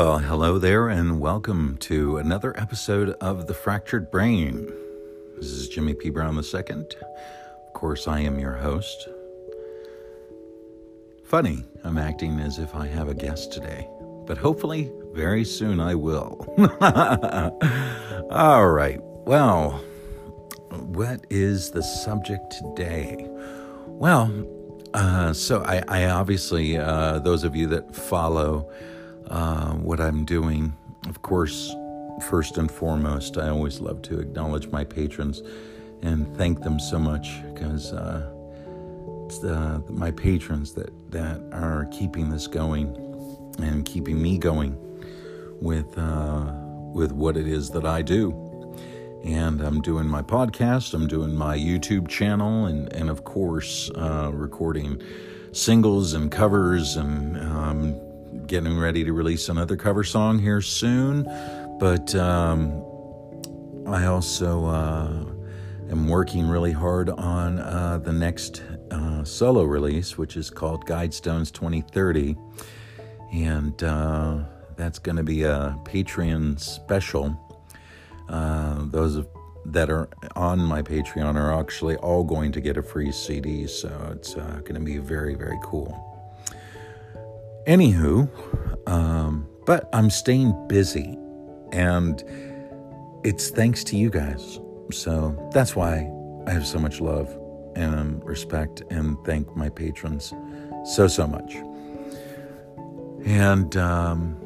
Well, hello there, and welcome to another episode of The Fractured Brain. This is Jimmy P. Brown II. Of course, I am your host. Funny, I'm acting as if I have a guest today, but hopefully, very soon I will. All right, well, what is the subject today? Well, uh, so I, I obviously, uh, those of you that follow uh, what I'm doing, of course, first and foremost, I always love to acknowledge my patrons and thank them so much because uh, it's the, my patrons that, that are keeping this going and keeping me going with uh, with what it is that I do. And I'm doing my podcast, I'm doing my YouTube channel, and, and of course, uh, recording singles and covers, and um, getting ready to release another cover song here soon. But um, I also uh, am working really hard on uh, the next uh, solo release, which is called Guidestones 2030. And uh, that's going to be a Patreon special. Uh, those of, that are on my Patreon are actually all going to get a free CD, so it's uh, going to be very, very cool. Anywho, um, but I'm staying busy, and it's thanks to you guys. So that's why I have so much love and respect and thank my patrons so, so much. And um,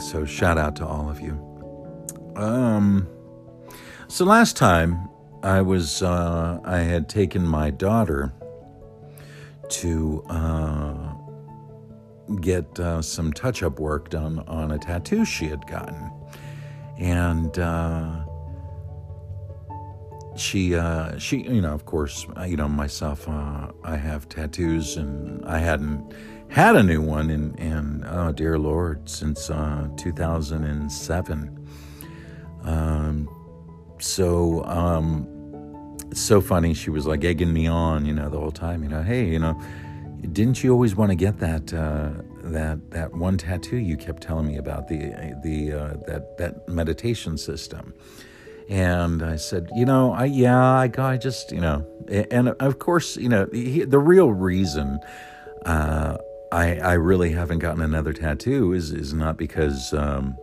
so, shout out to all of you. Um, so last time I was, uh, I had taken my daughter to uh, get uh, some touch-up work done on a tattoo she had gotten, and uh, she, uh, she, you know, of course, you know, myself, uh, I have tattoos, and I hadn't had a new one in, in oh dear Lord, since uh, 2007. Um, so, um, so funny. She was like egging me on, you know, the whole time. You know, hey, you know, didn't you always want to get that uh, that that one tattoo you kept telling me about the the uh, that that meditation system? And I said, you know, I yeah, I, I just you know, and of course, you know, the, the real reason. Uh, I, I really haven't gotten another tattoo is is not because um,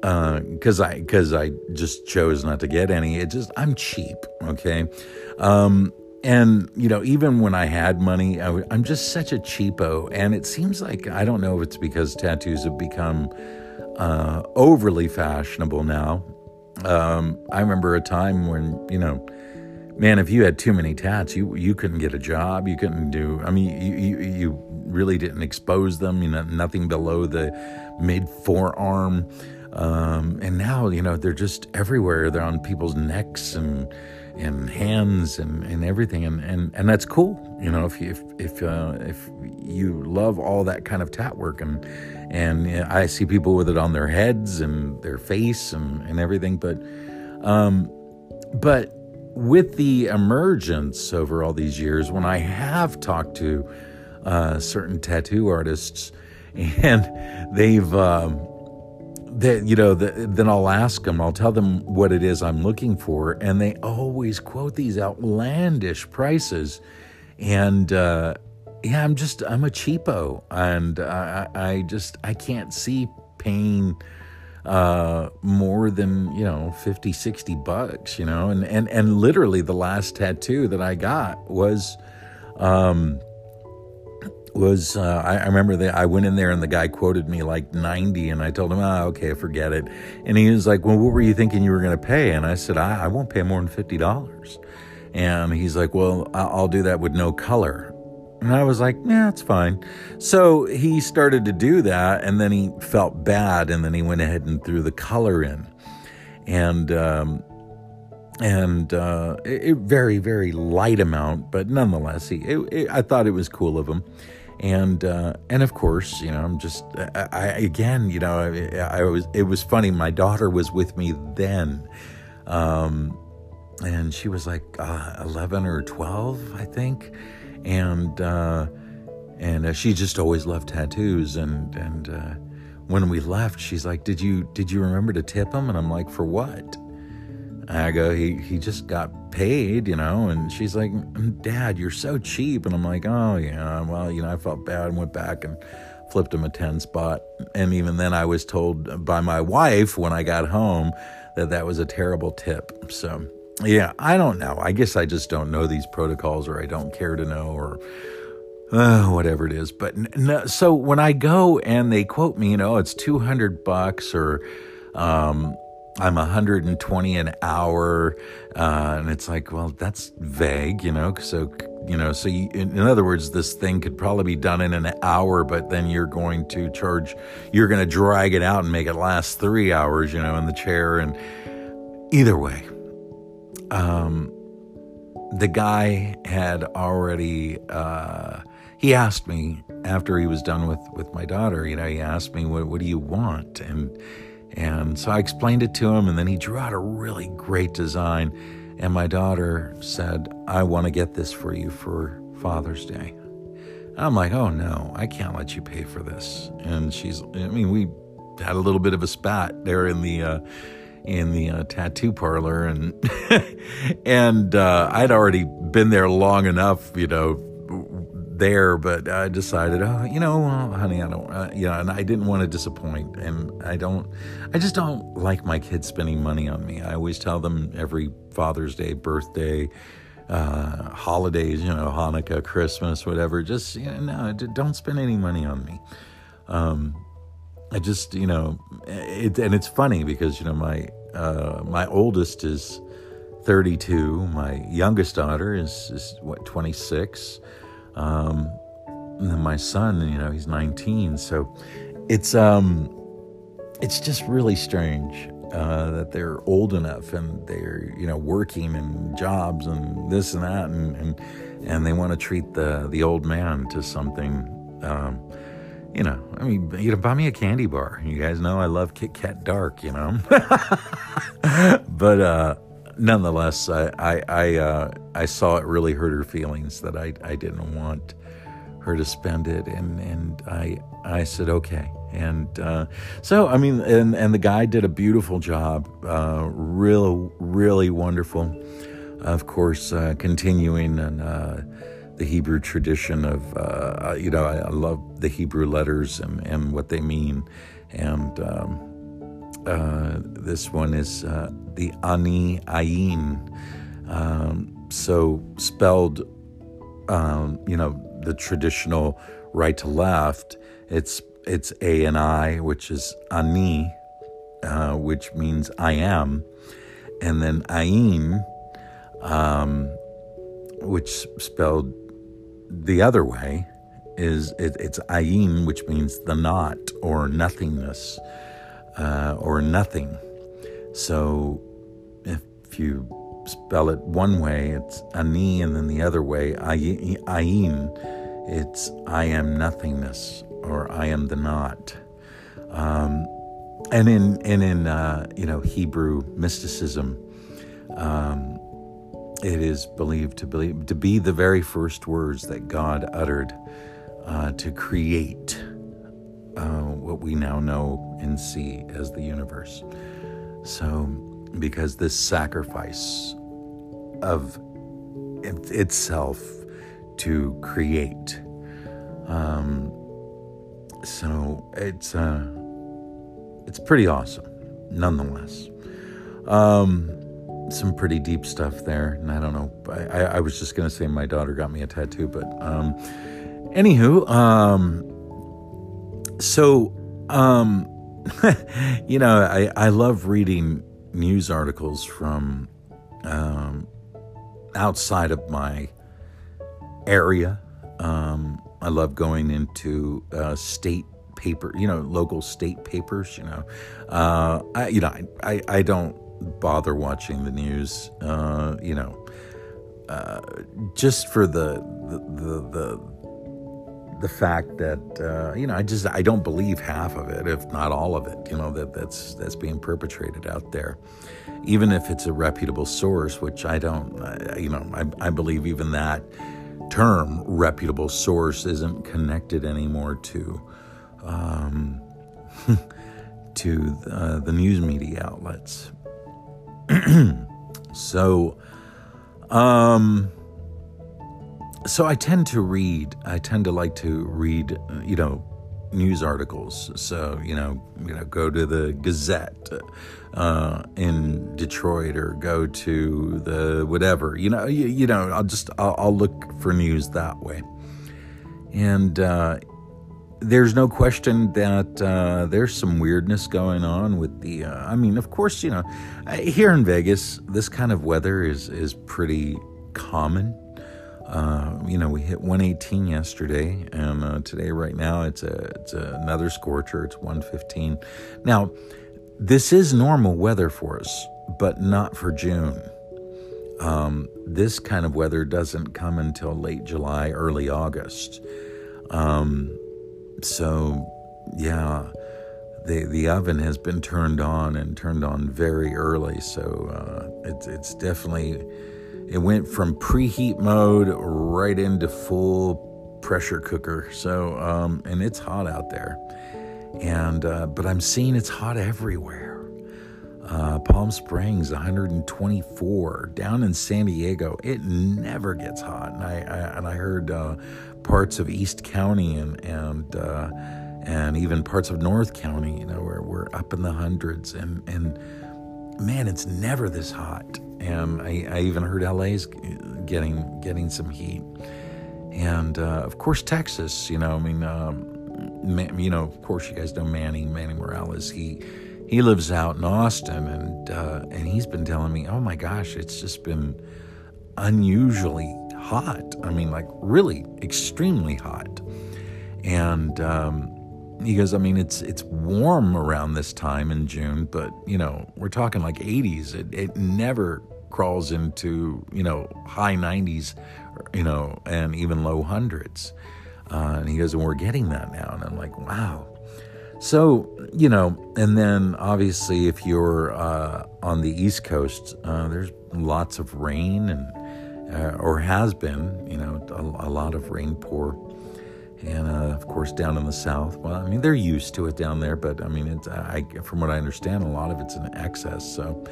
because uh, I because I just chose not to get any. It just I'm cheap, okay. Um, and you know, even when I had money, I, am just such a cheapo. And it seems like I don't know if it's because tattoos have become uh, overly fashionable now. Um, I remember a time when you know man, if you had too many tats, you you couldn't get a job. You couldn't do. I mean, you you, you really didn't expose them. You know, nothing below the mid forearm. Um, and now, you know, they're just everywhere. They're on people's necks and and hands and, and everything, and, and, and that's cool. You know, if you, if if uh, if you love all that kind of tat work, and and you know, I see people with it on their heads and their face and, and everything, but um, but with the emergence over all these years, when I have talked to uh, certain tattoo artists, and they've, um, they, you know, the, then I'll ask them, I'll tell them what it is I'm looking for, and they always quote these outlandish prices, and uh, yeah, I'm just I'm a cheapo, and I, I just I can't see paying uh, more than, you know, 50, 60 bucks, you know, and, and, and literally the last tattoo that I got was, um, was uh, I, I, remember that I went in there and the guy quoted me like 90 and I told him, oh, okay, forget it. And he was like, well, what were you thinking you were going to pay? And I said, I, I won't pay more than $50. And he's like, well, I'll do that with no color. And I was like, yeah, it's fine. So he started to do that, and then he felt bad, and then he went ahead and threw the color in. And, um, and uh, it, very, very light amount, but nonetheless, he, it, it, I thought it was cool of him. And uh, and of course, you know, I'm just I, I again, you know, I, I, was it was funny. My daughter was with me then, um, and she was like uh, 11 or 12, I think and uh, and uh, she just always loved tattoos and and uh, when we left, she's like, "Did you did you remember to tip him?" And I'm like, "For what?" I go, "He he just got paid, you know." And she's like, "Dad, you're so cheap." And I'm like, "Oh yeah, well, you know, I felt bad and went back and flipped him a ten spot." And even then, I was told by my wife when I got home that that was a terrible tip. So yeah, I don't know. I guess I just don't know these protocols, or I don't care to know, or uh, whatever it is. But so when I go and they quote me, you know, it's 200 bucks or um, I'm 120 an hour. Uh, and it's like, well, that's vague, you know? So, you know, so you, in, in other words, this thing could probably be done in an hour, but then you're going to charge, you're going to drag it out and make it last three hours, you know, in the chair. And either way, um, the guy had already, uh, he asked me after he was done with, with my daughter, you know, he asked me, what, what do you want? And, and so I explained it to him, and then he drew out a really great design. And my daughter said, I want to get this for you for Father's Day. I'm like, oh no, I can't let you pay for this. And she's, I mean, we had a little bit of a spat there in the, uh, in the uh, tattoo parlor, and and uh, I'd already been there long enough, you know, there, but I decided, oh, you know, honey, I don't, uh, you know, and I didn't want to disappoint, and I don't, I just don't like my kids spending money on me. I always tell them every Father's Day, birthday, uh, holidays, you know, Hanukkah, Christmas, whatever. Just you know, no, don't spend any money on me. Um, I just, you know, it, and it's funny because you know my uh, my oldest is 32, my youngest daughter is is what 26. Um, and then my son, you know, he's 19. So it's um, it's just really strange uh, that they're old enough and they're you know working and jobs and this and that and and, and they want to treat the the old man to something. Um, you know, I mean, you know, buy me a candy bar. You guys know I love Kit Kat Dark, you know. but uh, nonetheless, I I I, uh, I, saw it really hurt her feelings that I, I didn't want her to spend it, and and I I said okay, and uh, so I mean, and and the guy did a beautiful job, uh, real really wonderful. Of course, uh, continuing and uh, the Hebrew tradition of, uh, you know, I, love the Hebrew letters and, and what they mean. And um, uh, this one is uh, the Ani Ayin. Um, so spelled, um, you know, the traditional right to left. It's it's A and I, which is Ani, uh, which means I am, and then Ayin, um, which spelled the other way is it, it's ayin, which means the not or nothingness uh, or nothing. So if you spell it one way, it's ani, and then the other way, ayin, it's I am nothingness or I am the not. Um, and in and in uh, you know Hebrew mysticism, um, it is believed to believe to be the very first words that God uttered uh, to create uh, what we now know and see as the universe. So, because this sacrifice of it, itself to create, um, so it's uh, it's pretty awesome, nonetheless. Um, some pretty deep stuff there. And I don't know. I, I, I was just to say my daughter got me a tattoo, but um, anywho, um, so, um, you know, I, I love reading news articles from um, outside of my area. Um, I love going into uh, state paper, you know, local state papers. You know, uh, I, you know, I, I, I don't bother watching the news. Uh, you know, uh, just for the the the, the, the fact that uh, you know, I just I don't believe half of it, if not all of it. You know that that's that's being perpetrated out there, even if it's a reputable source, which I don't. you know, I, I believe even that term reputable source isn't connected anymore to. Um, to uh, the news media outlets. so, um, so I tend to read. I tend to like to read, you know, news articles. So you know, you know, go to the Gazette uh, in Detroit or go to the whatever. You know, you, you know, I'll just I'll, I'll, look for news that way. And uh, there's no question that uh, there's some weirdness going on with the. Uh, I mean, of course, you know, here in Vegas, this kind of weather is is pretty common. Uh, you know, we hit 118 yesterday, and uh, today, right now, it's a it's a, another scorcher. It's 115. Now, this is normal weather for us, but not for June. Um, this kind of weather doesn't come until late July, early August. Um, so, yeah, the the oven has been turned on and turned on very early. So uh, it's it's definitely it went from preheat mode right into full pressure cooker. So, um, and it's hot out there. And, uh, but I'm seeing it's hot everywhere. Uh, Palm Springs, 124. Down in San Diego, it never gets hot. And I, I and I heard uh, parts of East County and and uh, and even parts of North County, you know, where we're up in the hundreds. And and man, it's never this hot. And I, I even heard LA's getting getting some heat. And uh, of course, Texas. You know, I mean, um, you know, of course, you guys know Manny Manny Morales. He he lives out in Austin, and uh, and he's been telling me, oh my gosh, it's just been unusually hot. I mean, like really extremely hot. And um, he goes, I mean, it's it's warm around this time in June, but you know, we're talking like 80s. It it never crawls into you know high 90s, you know, and even low hundreds. Uh, and he goes, and we're getting that now. And I'm like, wow. So, you know, and then obviously, if you're uh, on the East Coast, uh, there's lots of rain and, uh, or has been, you know, a, a lot of rain pour and uh, of course down in the south. Well, I mean they're used to it down there, but I mean it's I, from what I understand, a lot of it's in excess. So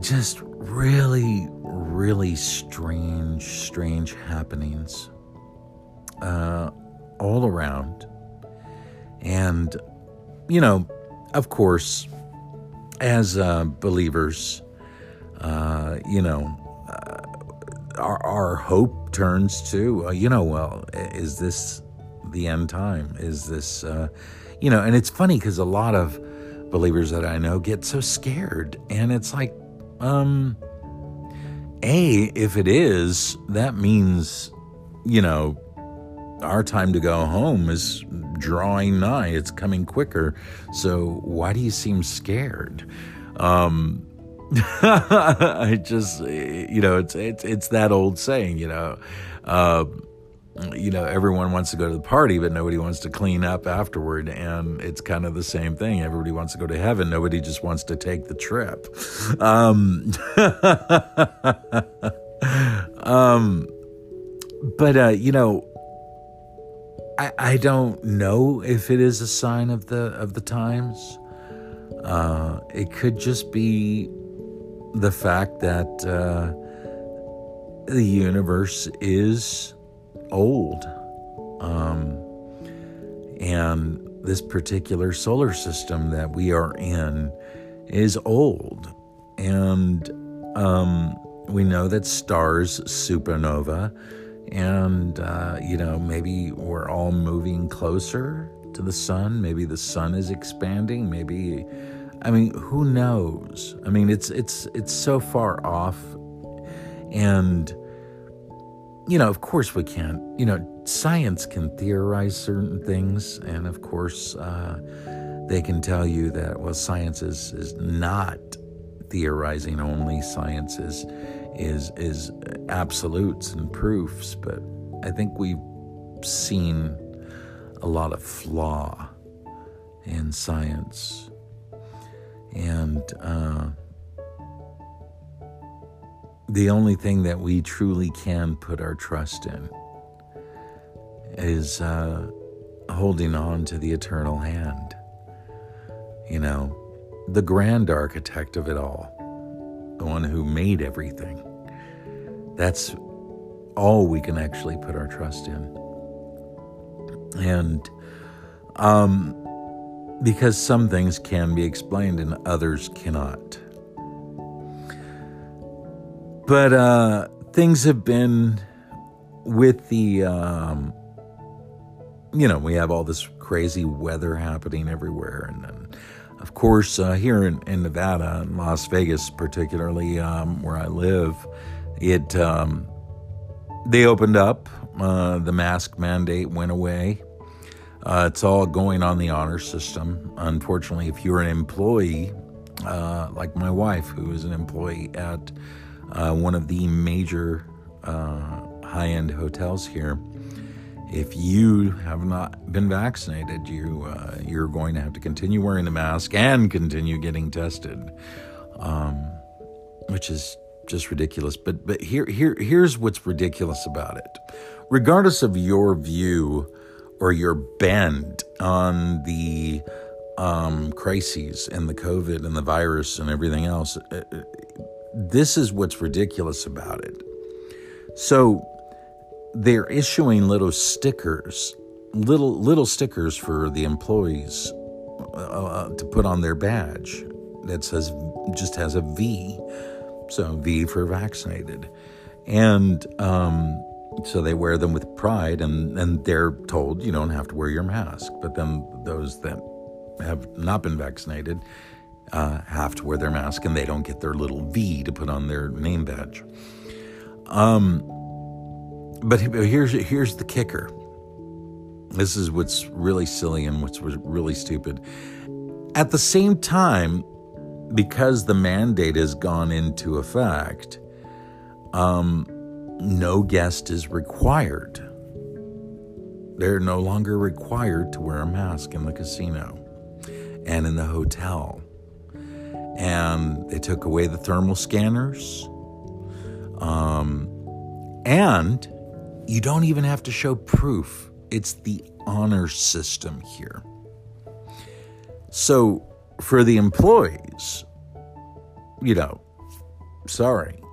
just really, really strange, strange happenings uh, all around, and you know, of course, as uh, believers, uh, you know. Our, our hope turns to, uh, you know, well, is this the end time? Is this, uh, you know, and it's funny because a lot of believers that I know get so scared. And it's like, um, A, if it is, that means, you know, our time to go home is drawing nigh. It's coming quicker. So why do you seem scared? Um, I just, you know, it's it's it's that old saying, you know, uh, you know, everyone wants to go to the party, but nobody wants to clean up afterward, and it's kind of the same thing. Everybody wants to go to heaven, nobody just wants to take the trip. Um, um, but uh, you know, I I don't know if it is a sign of the of the times. Uh, it could just be the fact that uh, the universe is old. Um, and this particular solar system that we are in is old. And um, we know that stars supernova, and, uh, you know, maybe we're all moving closer to the sun. Maybe the sun is expanding. Maybe I mean, who knows? I mean, it's it's it's so far off, and you know, of course, we can't. You know, science can theorize certain things, and of course, uh, they can tell you that well, science is is not theorizing only. Science is is is absolutes and proofs, but I think we've seen a lot of flaw in science and uh, the only thing that we truly can put our trust in is uh, holding on to the eternal hand. You know, the grand architect of it all, the one who made everything. That's all we can actually put our trust in. And um, because some things can be explained and others cannot. But uh, things have been with the, um, you know, we have all this crazy weather happening everywhere. And then, of course, uh, here in, in, Nevada, in Las Vegas, particularly um, where I live, it um, they opened up. Uh, the mask mandate went away. Uh, it's all going on the honor system. Unfortunately, if you're an employee, uh, like my wife, who is an employee at uh, one of the major uh, high end hotels here, if you have not been vaccinated, you uh, you're going to have to continue wearing the mask and continue getting tested, um, which is just ridiculous. But but here here here's what's ridiculous about it. Regardless of your view or your bend on the um, crises and the COVID and the virus and everything else, uh, uh, this is what's ridiculous about it. So they're issuing little stickers, little little stickers for the employees uh, uh to put on their badge that says just has a V so V for vaccinated. And um, so they wear them with pride, and, and they're told you don't have to wear your mask. But then those that have not been vaccinated uh, have to wear their mask, and they don't get their little V to put on their name badge. Um, but here's here's the kicker. This is what's really silly and what's really stupid. At the same time, because the mandate has gone into effect, um, no guest is required. They're no longer required to wear a mask in the casino and in the hotel. And they took away the thermal scanners. Um, and you don't even have to show proof, it's the honor system here. So for the employees, you know, sorry,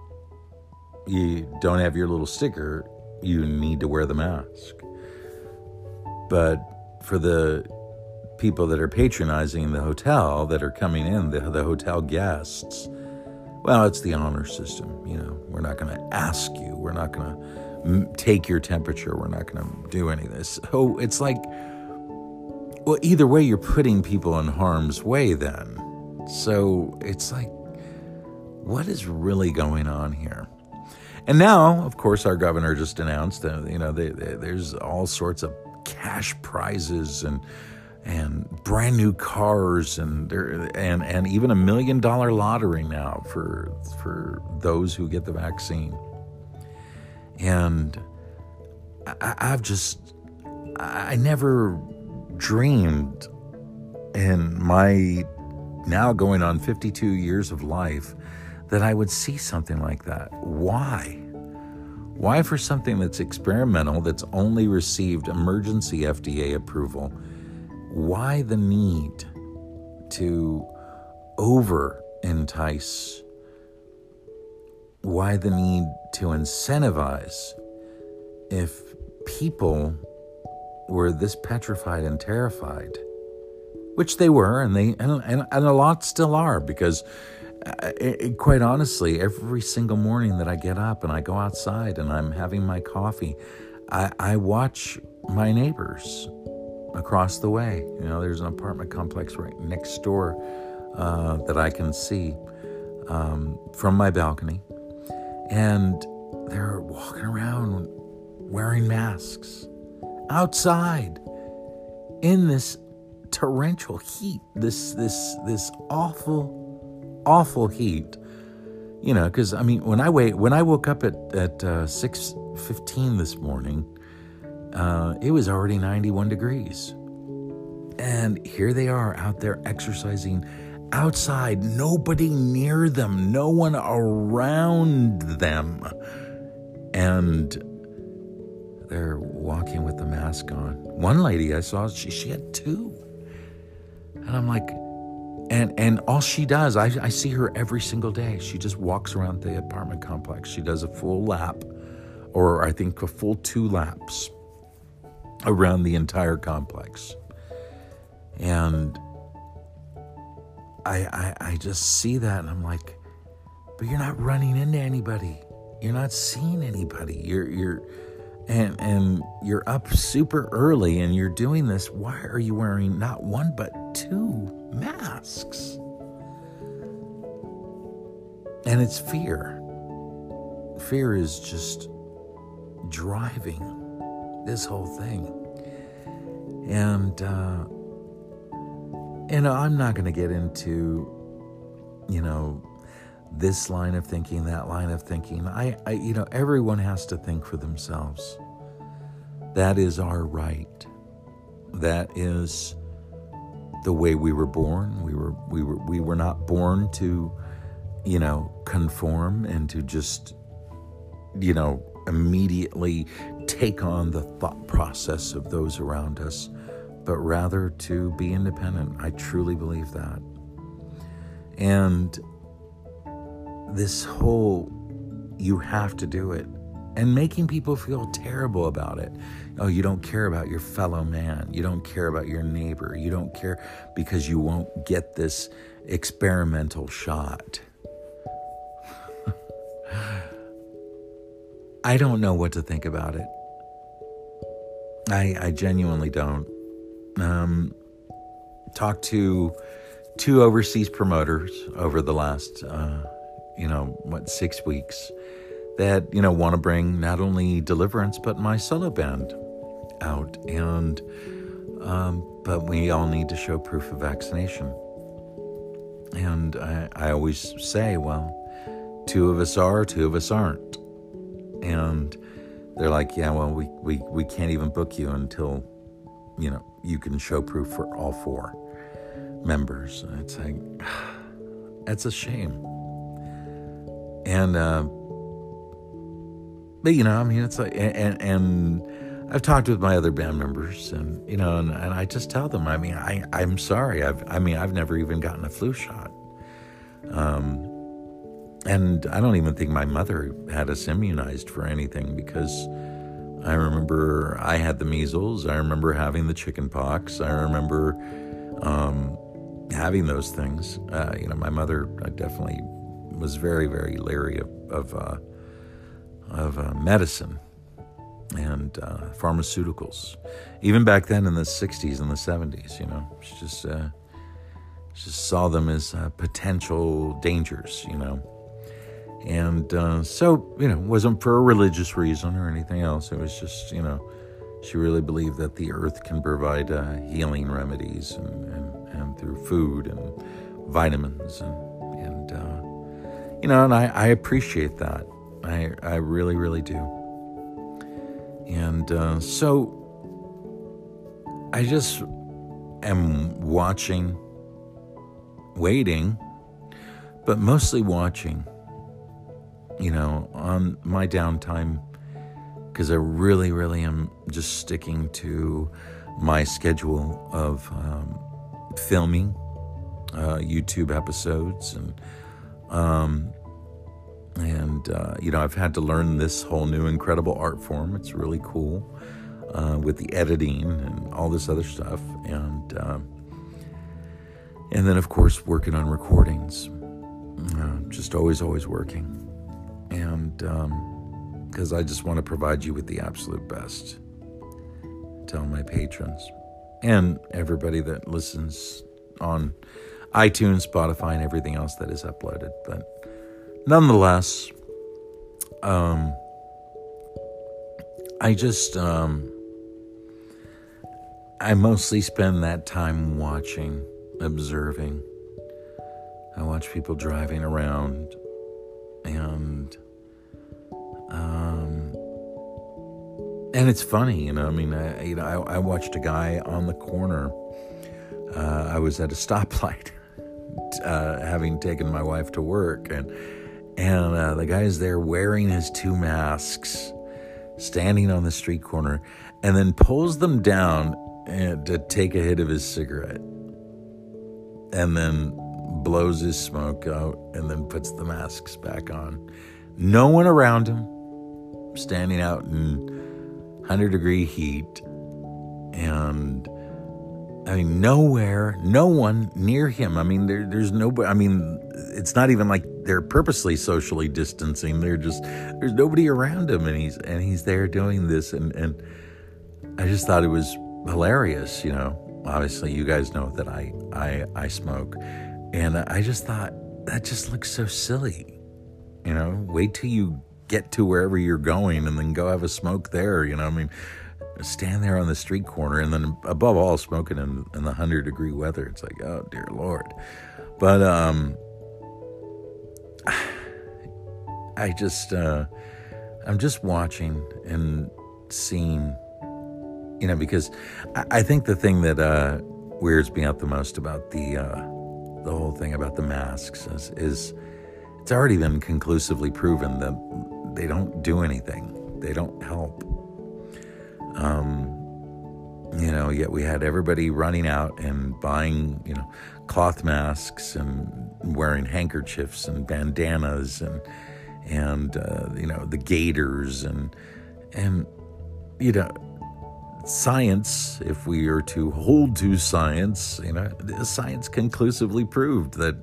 you don't have your little sticker, you need to wear the mask. But for the people that are patronizing the hotel, that are coming in, the, the hotel guests, well, it's the honor system. You know, we're not going to ask you, we're not going to take your temperature, we're not going to do any of this. So it's like, well, either way, you're putting people in harm's way then. So it's like, what is really going on here? And now, of course, our governor just announced that you know they, they, there's all sorts of cash prizes and and brand new cars and and and even a million dollar lottery now for for those who get the vaccine. And I, I've just I never dreamed in my now going on 52 years of life that I would see something like that. Why? Why, for something that's experimental, that's only received emergency FDA approval, why the need to over entice? Why the need to incentivize if people were this petrified and terrified, which they were, and they and, and, and a lot still are, because it, quite honestly, every single morning that I get up and I go outside and I'm having my coffee, I, I watch my neighbors across the way. You know, there's an apartment complex right next door uh, that I can see um, from my balcony, and they're walking around wearing masks outside in this torrential heat, this this this awful, awful heat. You know, because I mean, when I wait, when I woke up at at uh, six fifteen this morning, uh, it was already ninety one degrees, and here they are out there exercising outside, nobody near them, no one around them, and they're walking with the mask on. One lady I saw, she, she had two. And I'm like, and and all she does, I, I see her every single day. She just walks around the apartment complex. She does a full lap, or I think a full two laps around the entire complex. And I, I, I just see that and I'm like, but you're not running into anybody. You're not seeing anybody. You're you're and and you're up super early and you're doing this. Why are you wearing not one but two masks? And it's fear. Fear is just driving this whole thing. And uh, and I'm not going to get into, you know, this line of thinking, that line of thinking. I, I, you know, everyone has to think for themselves. That is our right. That is the way we were born. We were, we were, we were not born to, you know, conform and to just, you know, immediately take on the thought process of those around us but rather to be independent. I truly believe that. And this whole, you have to do it, and making people feel terrible about it. Oh, you don't care about your fellow man. You don't care about your neighbor. You don't care because you won't get this experimental shot. I don't know what to think about it. I, I genuinely don't um, talked to two overseas promoters over the last, uh, you know, what, six weeks that, you know, want to bring not only Deliverance, but my solo band out. And, um, but we all need to show proof of vaccination. And I, I always say, well, two of us are, two of us aren't. And they're like, yeah, well, we, we, we can't even book you until, you know, you can show proof for all four members. It's like, it's a shame. And, uh, but you know, I mean, it's like, and, and I've talked with my other band members, and you know, and, and I just tell them, I mean, I, I'm sorry. I've, I mean, I've never even gotten a flu shot. Um, and I don't even think my mother had us immunized for anything because I remember I had the measles. I remember having the chicken pox. I remember um, having those things. Uh, you know, my mother uh, definitely was very, very leery of of, uh, of uh, medicine and uh, pharmaceuticals. Even back then in the '60s and the '70s, you know, she just uh, she just saw them as potential dangers. You know. And uh, so, you know, it wasn't for a religious reason or anything else. It was just, you know, she really believed that the earth can provide uh, healing remedies and, and, and, through food and vitamins. And, and uh, you know, and I, I, appreciate that. I, I really, really do. And uh, so I just am watching, waiting, but mostly watching you know, on my downtime, because I really, really am just sticking to my schedule of um, filming uh, YouTube episodes and um, and uh, you know I've had to learn this whole new incredible art form. It's really cool uh, with the editing and all this other stuff, and um, and then of course working on recordings. Uh, just always, always working and because um, I just want to provide you with the absolute best. Tell my patrons and everybody that listens on iTunes, Spotify, and everything else that is uploaded. But nonetheless, um, I just um, I mostly spend that time watching, observing. I watch people driving around and um, and it's funny, you know. I mean, I, you know, I, I watched a guy on the corner. Uh, I was at a stoplight, uh, having taken my wife to work, and and uh, the guy's there wearing his two masks, standing on the street corner, and then pulls them down and to take a hit of his cigarette, and then blows his smoke out, and then puts the masks back on. No one around him, standing out in 100 degree heat, and I mean, nowhere, no one near him. I mean, there, there's nobody. I mean, it's not even like they're purposely socially distancing. They're just there's nobody around him, and he's and he's there doing this, and and I just thought it was hilarious. You know, obviously, you guys know that I I I smoke, and I just thought that just looks so silly. You know, wait till you get to wherever you're going, and then go have a smoke there. You know, I mean stand there on the street corner and then above all smoking in, in the 100 degree weather it's like oh dear lord but um i just uh i'm just watching and seeing you know because i, I think the thing that uh weirds me out the most about the uh the whole thing about the masks is, is it's already been conclusively proven that they don't do anything. They don't help. Um, you know, yet we had everybody running out and buying, you know, cloth masks and wearing handkerchiefs and bandanas and and uh, you know the gaiters and and you know science if we are to hold to science you know science conclusively proved that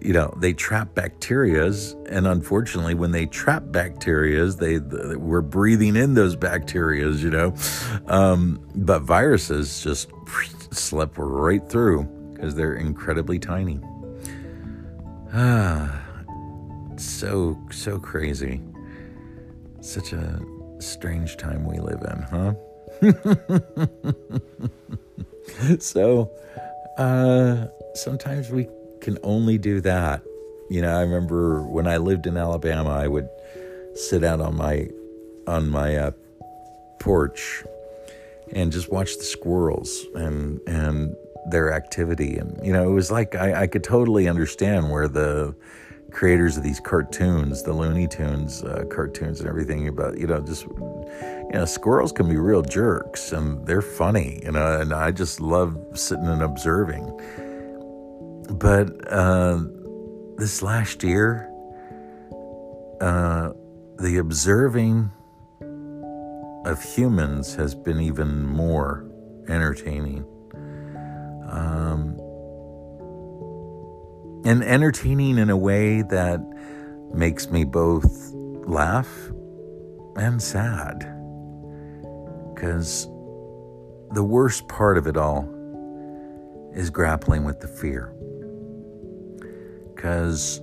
you know they trap bacterias and unfortunately when they trap bacterias they, they we're breathing in those bacterias you know? Um, but viruses just slip right through because they're incredibly tiny. Ah so so crazy. Such a strange time we live in huh? So uh sometimes we can only do that. You know, I remember when I lived in Alabama, I would sit out on my on my uh, porch and just watch the squirrels and and their activity and you know it was like I, I could totally understand where the creators of these cartoons the looney tunes uh, cartoons and everything about you know just you know squirrels can be real jerks and they're funny you know and i just love sitting and observing but uh, this last year, uh, the observing of humans has been even more entertaining. Um, and entertaining in a way that makes me both laugh and sad. Because the worst part of it all is grappling with the fear because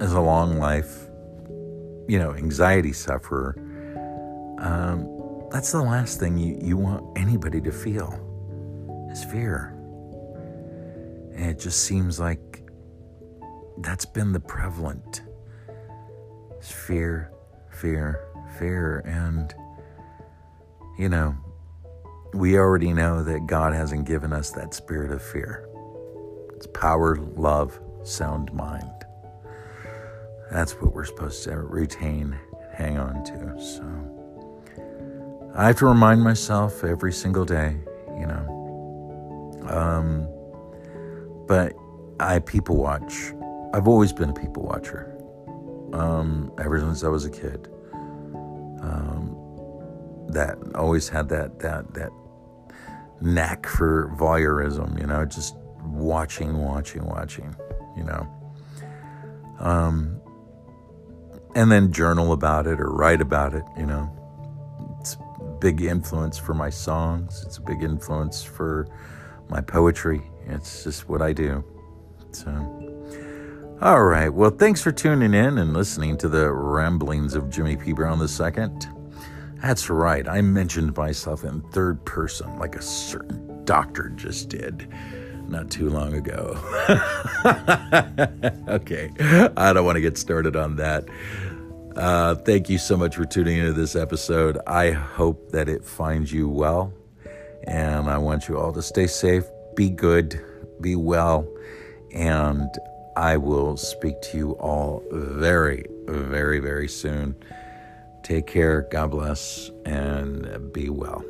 as a long life, you know, anxiety sufferer, um, that's the last thing you, you want anybody to feel is fear. And it just seems like that's been the prevalent it's fear, fear, fear. And, you know, we already know that God hasn't given us that spirit of fear. It's power, love, sound mind. That's what we're supposed to retain, hang on to. So I have to remind myself every single day, you know. Um, but I people watch. I've always been a people watcher. Um, ever since I was a kid. Um, that always had that that that knack for voyeurism, you know, just watching, watching, watching you know. Um, and then journal about it or write about it, you know. It's a big influence for my songs. It's a big influence for my poetry. It's just what I do. So, all right. Well, thanks for tuning in and listening to the ramblings of Jimmy P. Brown II. That's right. I mentioned myself in third person, like a certain doctor just did not too long ago. okay, I don't want to get started on that. Uh, thank you so much for tuning into this episode. I hope that it finds you well, and I want you all to stay safe, be good, be well, and I will speak to you all very, very, very soon. Take care. God bless and be well.